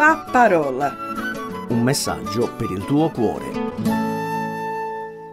La parola. Un messaggio per il tuo cuore.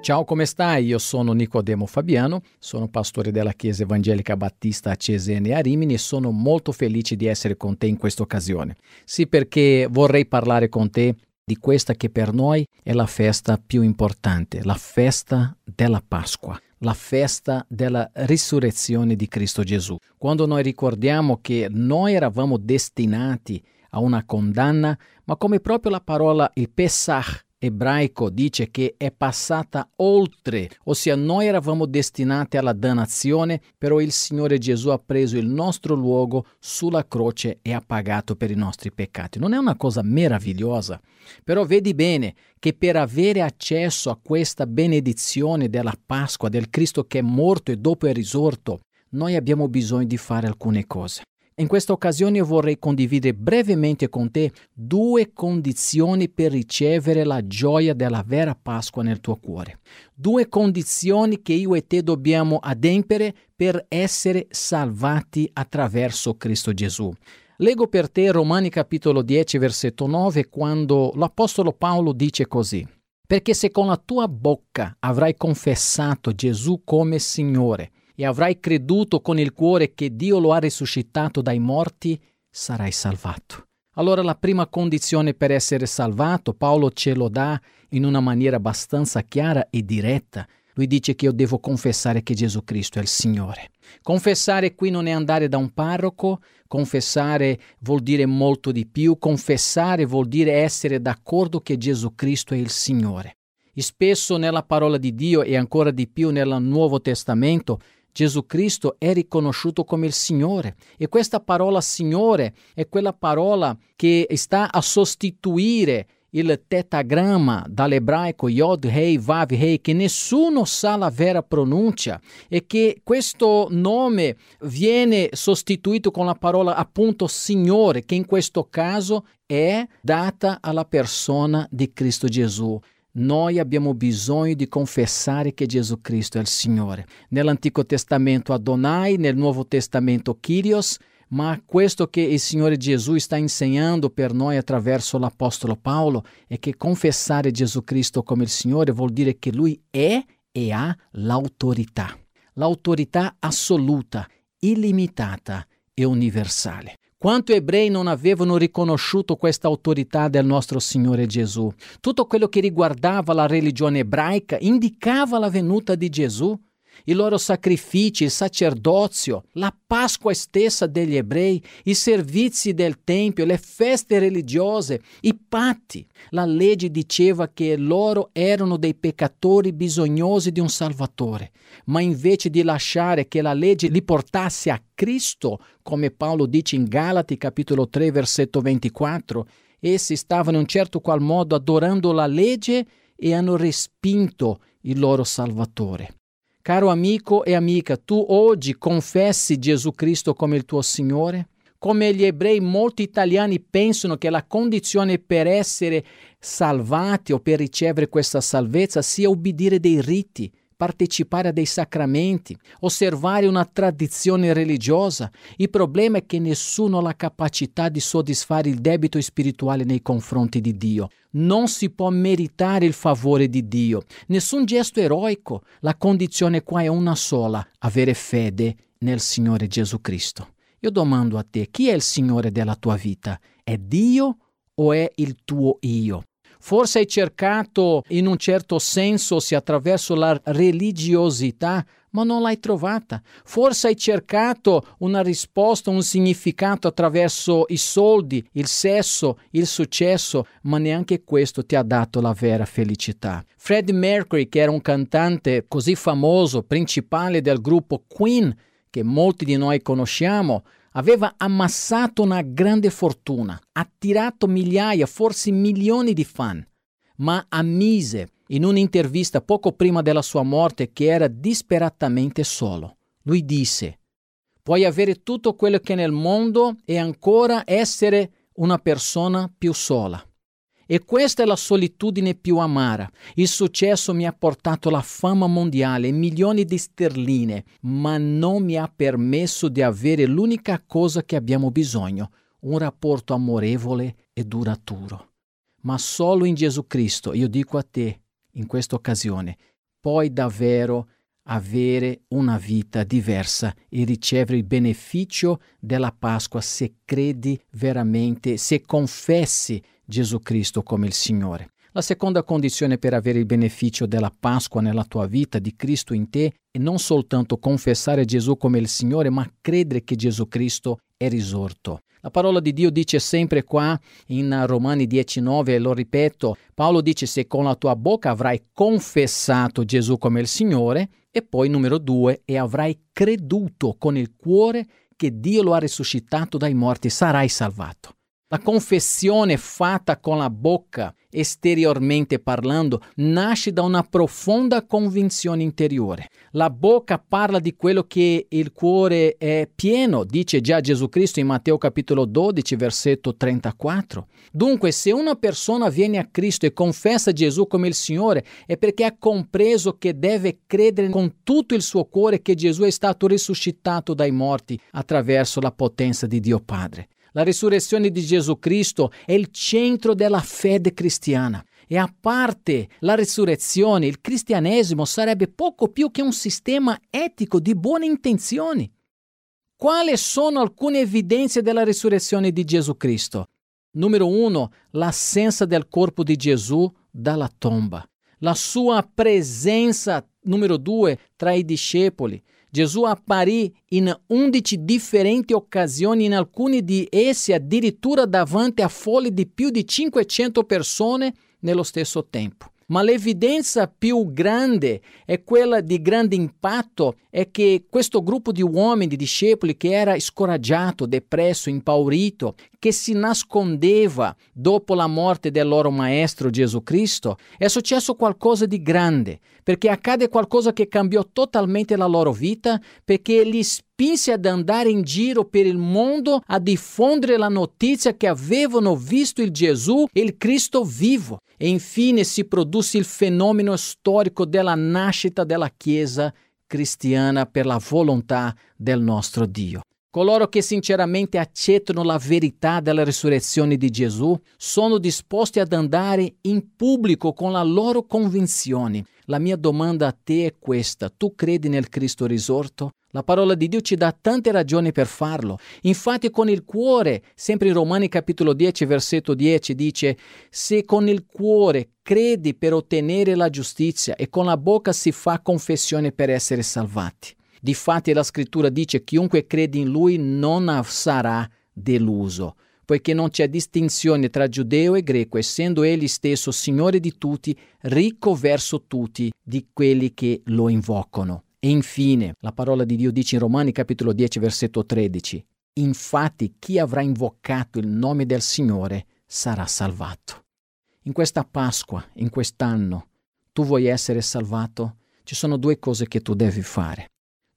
Ciao, come stai? Io sono Nicodemo Fabiano, sono pastore della Chiesa Evangelica Battista a Cesene e a Rimini e sono molto felice di essere con te in questa occasione. Sì, perché vorrei parlare con te di questa che per noi è la festa più importante, la festa della Pasqua la festa della risurrezione di Cristo Gesù. Quando noi ricordiamo che noi eravamo destinati a una condanna, ma come proprio la parola il Pesach ebraico dice che è passata oltre, ossia noi eravamo destinati alla dannazione, però il Signore Gesù ha preso il nostro luogo sulla croce e ha pagato per i nostri peccati. Non è una cosa meravigliosa? Però vedi bene che per avere accesso a questa benedizione della Pasqua, del Cristo che è morto e dopo è risorto, noi abbiamo bisogno di fare alcune cose. In questa occasione io vorrei condividere brevemente con te due condizioni per ricevere la gioia della vera Pasqua nel tuo cuore. Due condizioni che io e te dobbiamo adempiere per essere salvati attraverso Cristo Gesù. Leggo per te Romani capitolo 10 versetto 9 quando l'Apostolo Paolo dice così. Perché se con la tua bocca avrai confessato Gesù come Signore e avrai creduto con il cuore che Dio lo ha risuscitato dai morti, sarai salvato. Allora la prima condizione per essere salvato, Paolo ce lo dà in una maniera abbastanza chiara e diretta. Lui dice che io devo confessare che Gesù Cristo è il Signore. Confessare qui non è andare da un parroco, confessare vuol dire molto di più, confessare vuol dire essere d'accordo che Gesù Cristo è il Signore. E spesso nella parola di Dio e ancora di più nel Nuovo Testamento Gesù Cristo è riconosciuto come il Signore e questa parola Signore è quella parola che sta a sostituire il tetagramma dall'ebraico Yod Hei Vav Hei che nessuno sa la vera pronuncia e che questo nome viene sostituito con la parola appunto Signore che in questo caso è data alla persona di Cristo Gesù. Noi abbiamo bisogno di confessare che Gesù Cristo è il Signore. Nell'Antico Testamento Adonai, nel Nuovo Testamento Kyrios, ma questo che il Signore Gesù sta insegnando per noi attraverso l'Apostolo Paolo è che confessare Gesù Cristo come il Signore vuol dire che Lui è e ha l'autorità, l'autorità assoluta, illimitata e universale. Quanto ebrei non avevano riconosciuto questa autorità del nostro Signore Gesù? Tutto quello che riguardava la religione ebraica indicava la venuta di Gesù i loro sacrifici, il sacerdozio, la Pasqua stessa degli ebrei, i servizi del Tempio, le feste religiose, i patti. La legge diceva che loro erano dei peccatori bisognosi di un Salvatore, ma invece di lasciare che la legge li portasse a Cristo, come Paolo dice in Galati capitolo 3 versetto 24, essi stavano in un certo qual modo adorando la legge e hanno respinto il loro Salvatore. Caro amico e amica, tu oggi confessi Gesù Cristo come il tuo Signore? Come gli ebrei, molti italiani pensano che la condizione per essere salvati o per ricevere questa salvezza sia ubbidire dei riti, partecipare a dei sacramenti, osservare una tradizione religiosa. Il problema è che nessuno ha la capacità di soddisfare il debito spirituale nei confronti di Dio. Non si può meritare il favore di Dio. Nessun gesto eroico. La condizione qua è una sola, avere fede nel Signore Gesù Cristo. Io domando a te, chi è il Signore della tua vita? È Dio o è il tuo io? Forse hai cercato in un certo senso, se attraverso la religiosità, ma non l'hai trovata. Forse hai cercato una risposta, un significato attraverso i soldi, il sesso, il successo, ma neanche questo ti ha dato la vera felicità. Freddie Mercury, che era un cantante così famoso, principale del gruppo Queen, che molti di noi conosciamo, aveva ammassato una grande fortuna, attirato migliaia, forse milioni di fan, ma ammise in un'intervista poco prima della sua morte che era disperatamente solo. Lui disse, puoi avere tutto quello che nel mondo e ancora essere una persona più sola. E questa è la solitudine più amara. Il successo mi ha portato la fama mondiale, milioni di sterline, ma non mi ha permesso di avere l'unica cosa che abbiamo bisogno, un rapporto amorevole e duraturo. Ma solo in Gesù Cristo, io dico a te, in questa occasione, puoi davvero avere una vita diversa e ricevere il beneficio della Pasqua se credi veramente, se confessi Gesù Cristo come il Signore. La seconda condizione per avere il beneficio della Pasqua nella tua vita, di Cristo in te, è non soltanto confessare Gesù come il Signore, ma credere che Gesù Cristo è risorto. La parola di Dio dice sempre qua in Romani 10:9, e lo ripeto, Paolo dice se con la tua bocca avrai confessato Gesù come il Signore e poi numero due, e avrai creduto con il cuore che Dio lo ha risuscitato dai morti, sarai salvato. La confessione fatta con la bocca, esteriormente parlando, nasce da una profonda convinzione interiore. La bocca parla di quello che il cuore è pieno, dice già Gesù Cristo in Matteo capitolo 12, versetto 34. Dunque, se una persona viene a Cristo e confessa Gesù come il Signore, è perché ha compreso che deve credere con tutto il suo cuore che Gesù è stato risuscitato dai morti attraverso la potenza di Dio Padre. La risurrezione di Gesù Cristo è il centro della fede cristiana. E a parte la risurrezione, il cristianesimo sarebbe poco più che un sistema etico di buone intenzioni. Quali sono alcune evidenze della risurrezione di Gesù Cristo? Numero uno, l'assenza del corpo di Gesù dalla tomba. La sua presenza, numero due, tra i discepoli. Gesù apparì in undici differenti occasioni, in alcune di esse addirittura davanti a folle di più di 500 persone nello stesso tempo. Ma l'evidenza più grande è quella di grande impatto, è che questo gruppo di uomini, di discepoli, che era scoraggiato, depresso, impaurito, che si nascondeva dopo la morte del loro maestro Gesù Cristo, è successo qualcosa di grande, perché accade qualcosa che cambiò totalmente la loro vita, perché li spinse ad andare in giro per il mondo a diffondere la notizia che avevano visto il Gesù, il Cristo vivo. E infine si produsse il fenomeno storico della nascita della Chiesa cristiana per la volontà del nostro Dio. Coloro che sinceramente accettano la verità della risurrezione di Gesù sono disposti ad andare in pubblico con la loro convinzione. La mia domanda a te è questa: tu credi nel Cristo risorto? La parola di Dio ci dà tante ragioni per farlo. Infatti con il cuore, sempre in Romani capitolo 10 versetto 10 dice, se con il cuore credi per ottenere la giustizia e con la bocca si fa confessione per essere salvati. Difatti la scrittura dice chiunque crede in lui non sarà deluso, poiché non c'è distinzione tra giudeo e greco, essendo egli stesso Signore di tutti, ricco verso tutti di quelli che lo invocano. E infine, la parola di Dio dice in Romani capitolo 10 versetto 13, infatti chi avrà invocato il nome del Signore sarà salvato. In questa Pasqua, in quest'anno, tu vuoi essere salvato? Ci sono due cose che tu devi fare.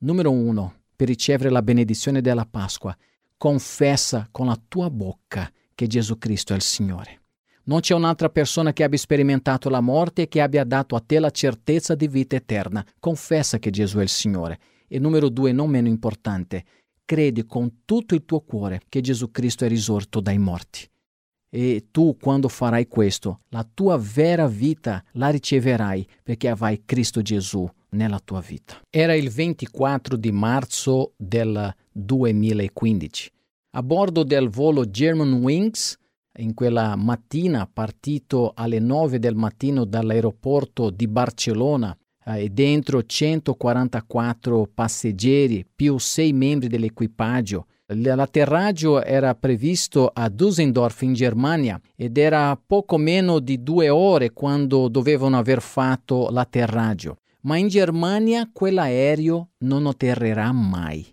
Numero uno, per ricevere la benedizione della Pasqua, confessa con la tua bocca che Gesù Cristo è il Signore. Non c'è un'altra persona che abbia sperimentato la morte e che abbia dato a te la certezza di vita eterna. Confessa che Gesù è il Signore. E numero due, non meno importante, credi con tutto il tuo cuore che Gesù Cristo è risorto dai morti. E tu, quando farai questo, la tua vera vita la riceverai perché avrai Cristo Gesù nella tua vita. Era il 24 di marzo del 2015. A bordo del volo German Wings in quella mattina, partito alle 9 del mattino dall'aeroporto di Barcellona eh, e dentro 144 passeggeri più 6 membri dell'equipaggio. L'atterraggio era previsto a Düsseldorf in Germania ed era poco meno di due ore quando dovevano aver fatto l'atterraggio. Ma in Germania quell'aereo non atterrerà mai.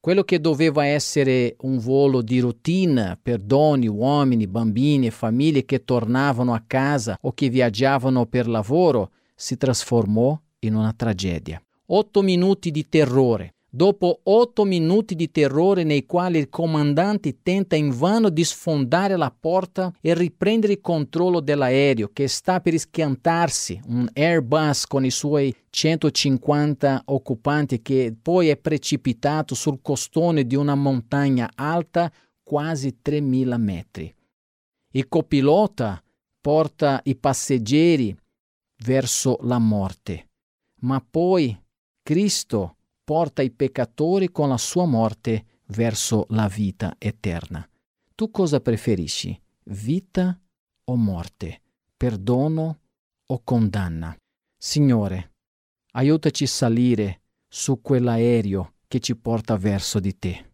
Quello che doveva essere un volo di routine per donne, uomini, bambini e famiglie che tornavano a casa o che viaggiavano per lavoro si trasformò in una tragedia. Otto minuti di terrore, Dopo otto minuti di terrore nei quali il comandante tenta invano di sfondare la porta e riprendere il controllo dell'aereo che sta per schiantarsi, un Airbus con i suoi 150 occupanti che poi è precipitato sul costone di una montagna alta quasi 3.000 metri. Il copilota porta i passeggeri verso la morte, ma poi Cristo porta i peccatori con la sua morte verso la vita eterna. Tu cosa preferisci? Vita o morte? Perdono o condanna? Signore, aiutaci a salire su quell'aereo che ci porta verso di te.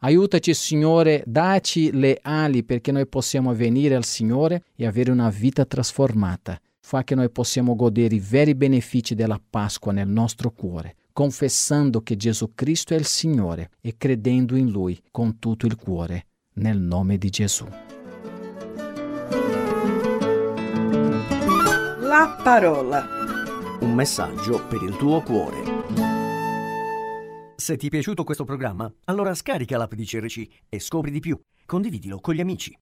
Aiutaci, Signore, dacci le ali perché noi possiamo venire al Signore e avere una vita trasformata. Fa che noi possiamo godere i veri benefici della Pasqua nel nostro cuore, confessando che Gesù Cristo è il Signore e credendo in Lui con tutto il cuore, nel nome di Gesù. La parola. Un messaggio per il tuo cuore. Se ti è piaciuto questo programma, allora scarica l'app di CRC e scopri di più. Condividilo con gli amici.